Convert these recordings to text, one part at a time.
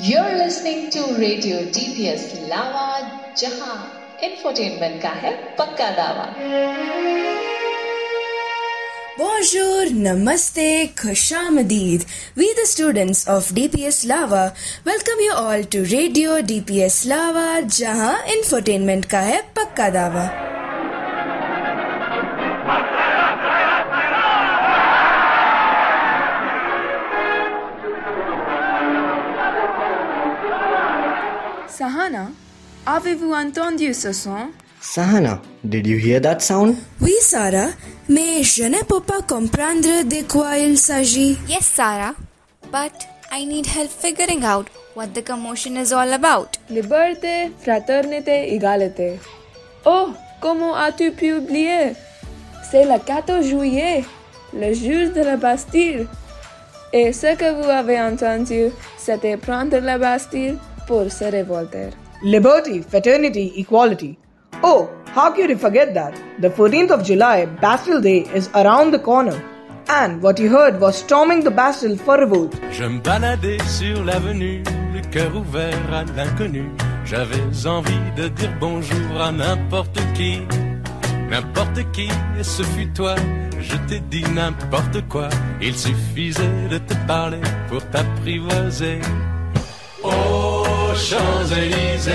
You're listening to Radio DPS Lava जहाँ infotainment का है पक्का दावा Bonjour, Namaste, Khushamadid. We, the students of DPS Lava, welcome you all to Radio DPS Lava, जहाँ infotainment का है पक्का दावा Sahana, avez-vous entendu ce son Sahana, did you hear that sound? Oui, Sarah, mais je ne peux pas comprendre de quoi il s'agit. Yes, Sarah, but I need help figuring out what the commotion is all about. Liberté, fraternité, égalité. Oh, comment as-tu pu oublier? C'est le 14 juillet, le jour de la Bastille. Et ce que vous avez entendu, c'était prendre la Bastille? Pour se révolter. Liberty, fraternity, equality. Oh, how could you forget that? The 14th of July, Bastille Day, is around the corner. And what you heard was storming the Bastille for revolt. Je me baladais sur l'avenue, le cœur ouvert à l'inconnu. J'avais envie de dire bonjour à n'importe qui, n'importe qui, et ce fut toi. Je t'ai dit n'importe quoi, il suffisait de te parler pour t'apprivoiser. Oh, Champs-Élysées,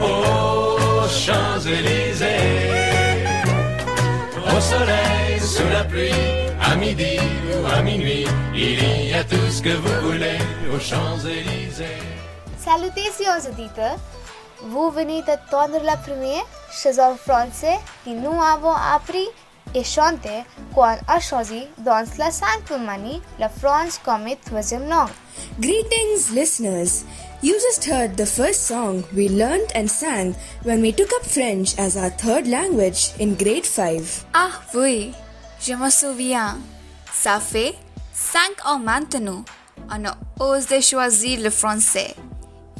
aux Champs-Élysées, au soleil, sous la pluie, à midi ou à minuit, il y a tout ce que vous voulez aux Champs-Élysées. Salutations, Adita. Vous venez de tendre la première chez un Français qui nous avons appris et chanté quand a choisi dans la Sainte-Manie la France comme troisième langue. Greetings, listeners. You just heard the first song we learnt and sang when we took up French as our third language in grade 5. Ah oui, je me souviens. Ça fait cinq ans maintenant. On a osé choisir le français.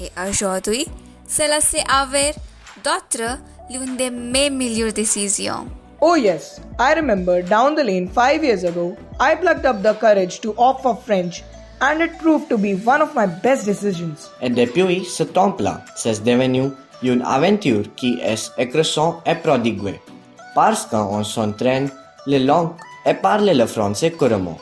Et aujourd'hui, cela s'est avéré d'autres l'une des mes meilleures décisions. Oh, yes, I remember down the lane five years ago, I plucked up the courage to opt for French, and it proved to be one of my best decisions. Et depuis ce temps-là, c'est devenu une aventure qui est excessivement et prodigue. Parce qu'on s'entraîne les langues et parle le français couramment.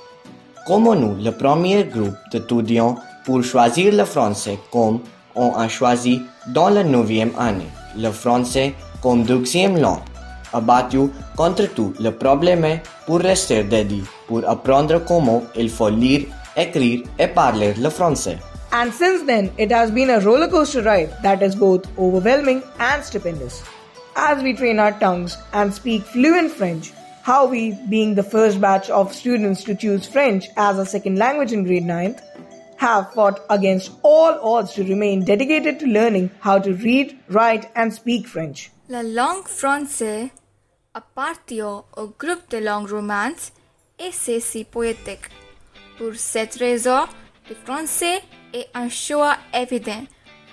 Comme nous, le premier groupe d'étudiants pour choisir le français comme on a choisi dans la neuvième année, le français comme deuxième langue. Abattu contre tout le problème pour rester dédié, pour apprendre comment il faut lire, écrire et parler le français. And since then, it has been a roller coaster ride that is both overwhelming and stupendous. As we train our tongues and speak fluent French, how we, being the first batch of students to choose French as a second language in grade 9th, have fought against all odds to remain dedicated to learning how to read, write, and speak French. La langue française appartient au groupe de langues romances et c'est si poétique. Pour cette raison, le français est un choix évident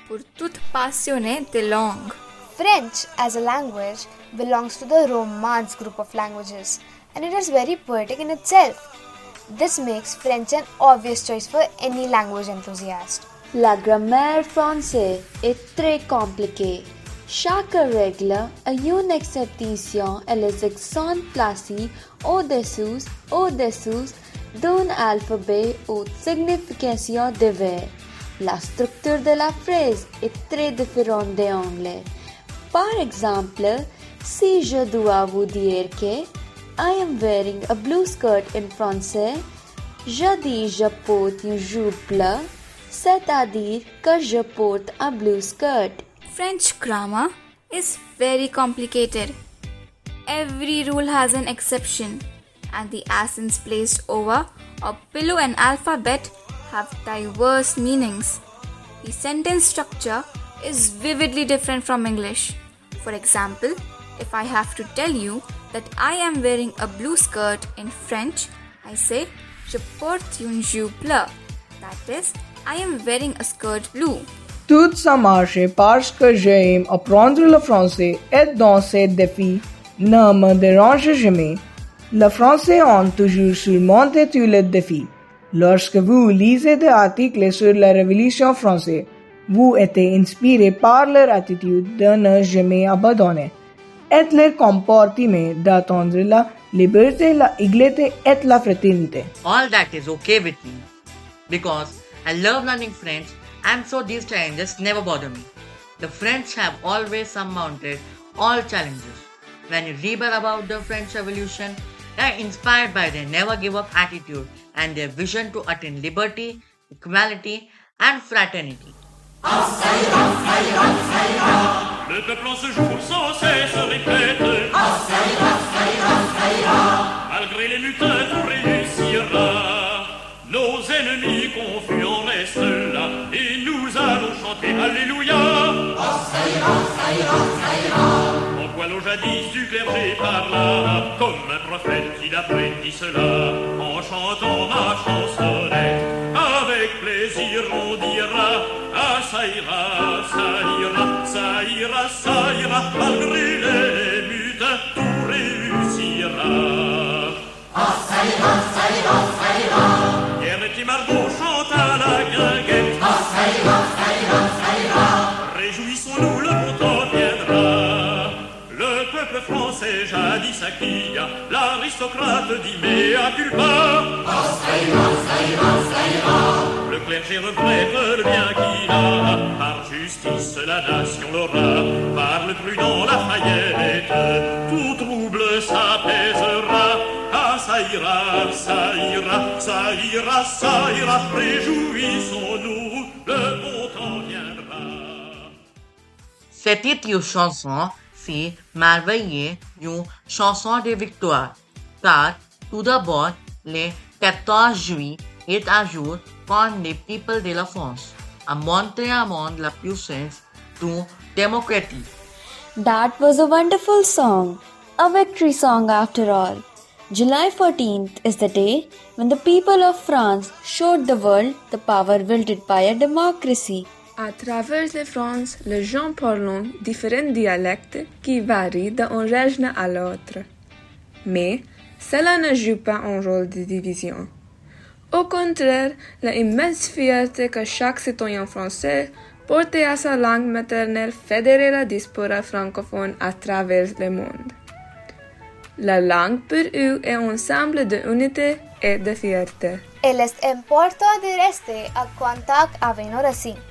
pour toute passionnée de langue. French as a language belongs to the Romance group of languages and it is very poetic in itself. This makes French an obvious choice for any language enthusiast. La grammaire française est très compliquée. Chaque règle a une exception et les accents placés au-dessous, au-dessous d'un alphabet ou signification divers. La structure de la phrase est très différente de anglais. Par exemple, si je dois vous dire que I am wearing a blue skirt in français, je dis je porte une jupe bleue, c'est-à-dire que je porte un blue skirt. French grammar is very complicated. Every rule has an exception, and the accents placed over or below an alphabet have diverse meanings. The sentence structure is vividly different from English. For example, if I have to tell you that I am wearing a blue skirt in French, I say Je porte une jupe bleue. That is, I am wearing a skirt blue. Marche parce que j'aime apprendre le français et dans ces défis ne me dérange jamais. Le français a toujours surmonté tous les défis. Lorsque vous lisez des articles sur la Révolution française, vous êtes inspiré par leur attitude de ne jamais abandonner et leur comportement d'attendre la liberté, la égalité et la fraternité. All that is okay with me because I love learning French and so these challenges never bother me. The French have always surmounted all challenges. When you read about the French Revolution, they are inspired by their never give up attitude and their vision to attain liberty, equality, and fraternity. Le peuple ce sans cesse Malgré les tout réussira Nos ennemis confus chanter Alléluia. Pourquoi l'on jadis du clergé parla Comme un prophète a prédit cela En chantant ma chansonnette. Avec plaisir on dira Ah ça ira, ça ira, ça ira, ça ira Malgré les mutins tout réussira. Ah ça ira, ça ira, ça ira. Hier Margot chante français jadis acquis L'aristocrate dit mea culpa ça ira, ira, Le clergé regrette le bien qu'il a. Par justice la nation l'aura. Par le prudent Lafayette Tout trouble s'apaisera. Ah ça ira, ça ira, ça ira, ça ira. Réjouissons-nous, le bon temps viendra. C'était une chanson une chanson de victoire, car tout d'abord, le 14 juillet est un jour quand les de la France a montré à monde la puissance démocratie. That was a wonderful song, a victory song after all. July 14th is the day when the people of France showed the world the power wielded by a democracy. À travers la France, les gens parlent différents dialectes qui varient d'un région à l'autre. Mais cela ne joue pas un rôle de division. Au contraire, la immense fierté que chaque citoyen français porte à sa langue maternelle fédère la diaspora francophone à travers le monde. La langue pour eux est un ensemble d'unité et de fierté. El est important de rester en contact avec nos racines.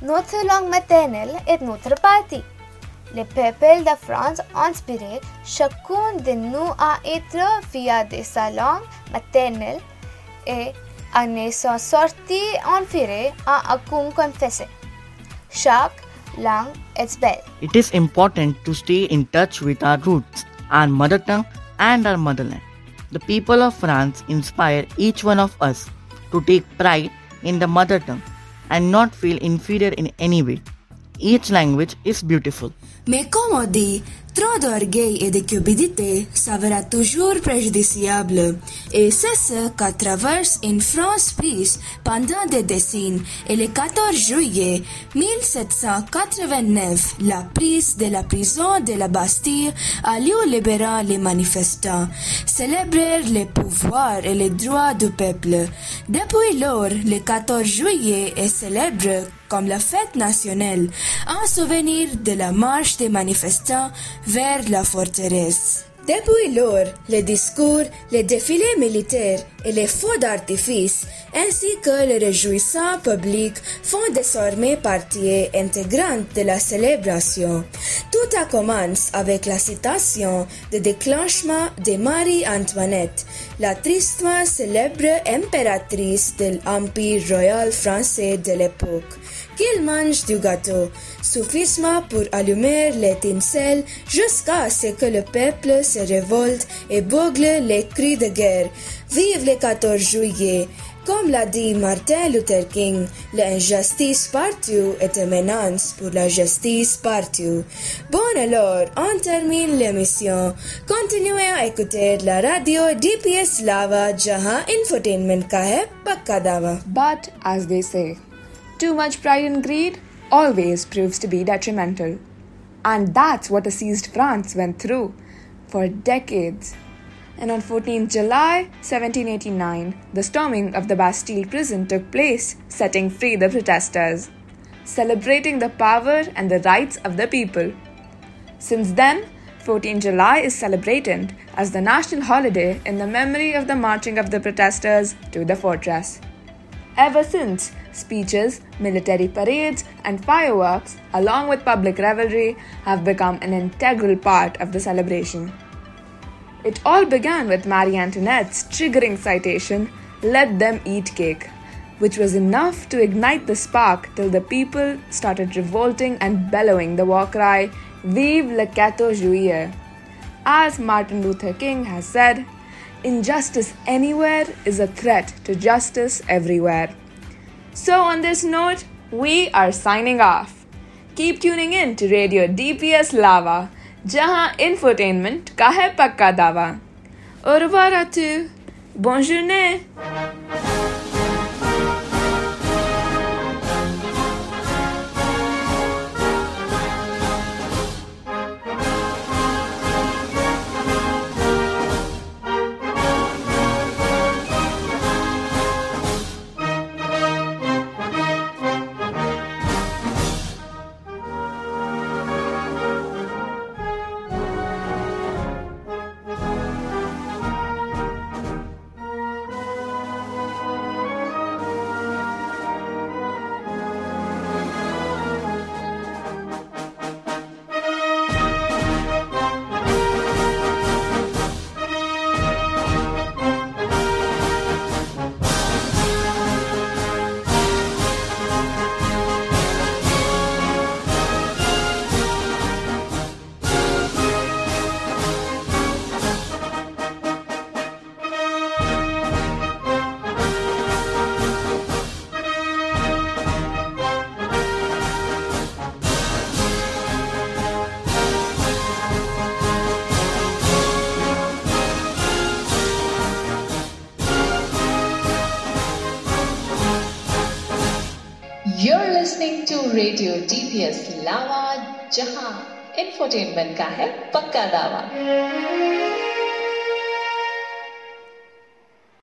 Notre langue maternelle est notre partie. Le peuple de France inspiré chacun de nous à être fier de sa langue maternelle et à ne s'en sortir en fier à aucun confessé. Chaque langue est belle. It is important to stay in touch with our roots, our mother tongue, and our motherland. The people of France inspire each one of us to take pride in the mother tongue and not feel inferior in any way. Each language is beautiful. Mais comme on dit, trop d'orgueil et de cupidité s'avérera toujours préjudiciable. Et c'est ce qu'a traverse une France prise pendant des décennies. Et le 14 juillet 1789, la prise de la prison de la Bastille a lieu libérant les manifestants, célébrer les pouvoirs et les droits du peuple. Depuis lors, le 14 juillet est célèbre comme la fête nationale, en souvenir de la marche des manifestants vers la forteresse. Depuis lors, les discours, les défilés militaires et les feux d'artifice, ainsi que les réjouissances publics, font désormais partie intégrante de la célébration. Tout a commencé avec la citation de déclenchement de Marie-Antoinette, la tristement célèbre impératrice de l'Empire royal français de l'époque qu'il mange du gâteau, suffisamment pour allumer l'étincelle jusqu'à ce que le peuple se révolte et bougle les cris de guerre. Vive le 14 juillet! Comme l'a dit Martin Luther King, l'injustice partout est une menace pour la justice partout. Bon alors, on termine l'émission. Continuez à écouter la radio DPS Lava Jaha Infotainment ka hai. But as they say, too much pride and greed always proves to be detrimental. And that's what a seized France went through for decades. And on 14 July 1789, the storming of the Bastille prison took place, setting free the protesters, celebrating the power and the rights of the people. Since then, 14 July is celebrated as the national holiday in the memory of the marching of the protesters to the fortress. Ever since, speeches, military parades, and fireworks, along with public revelry, have become an integral part of the celebration. It all began with Marie Antoinette's triggering citation, Let them eat cake, which was enough to ignite the spark till the people started revolting and bellowing the war cry, Vive le 14 juillet. As Martin Luther King has said, injustice anywhere is a threat to justice everywhere. So, on this note, we are signing off. Keep tuning in to Radio DPS Lava, जहां infotainment का है पक्का दावा. Au revoir radio DPS लावा जहाँ infotainment का है पक्का दावा।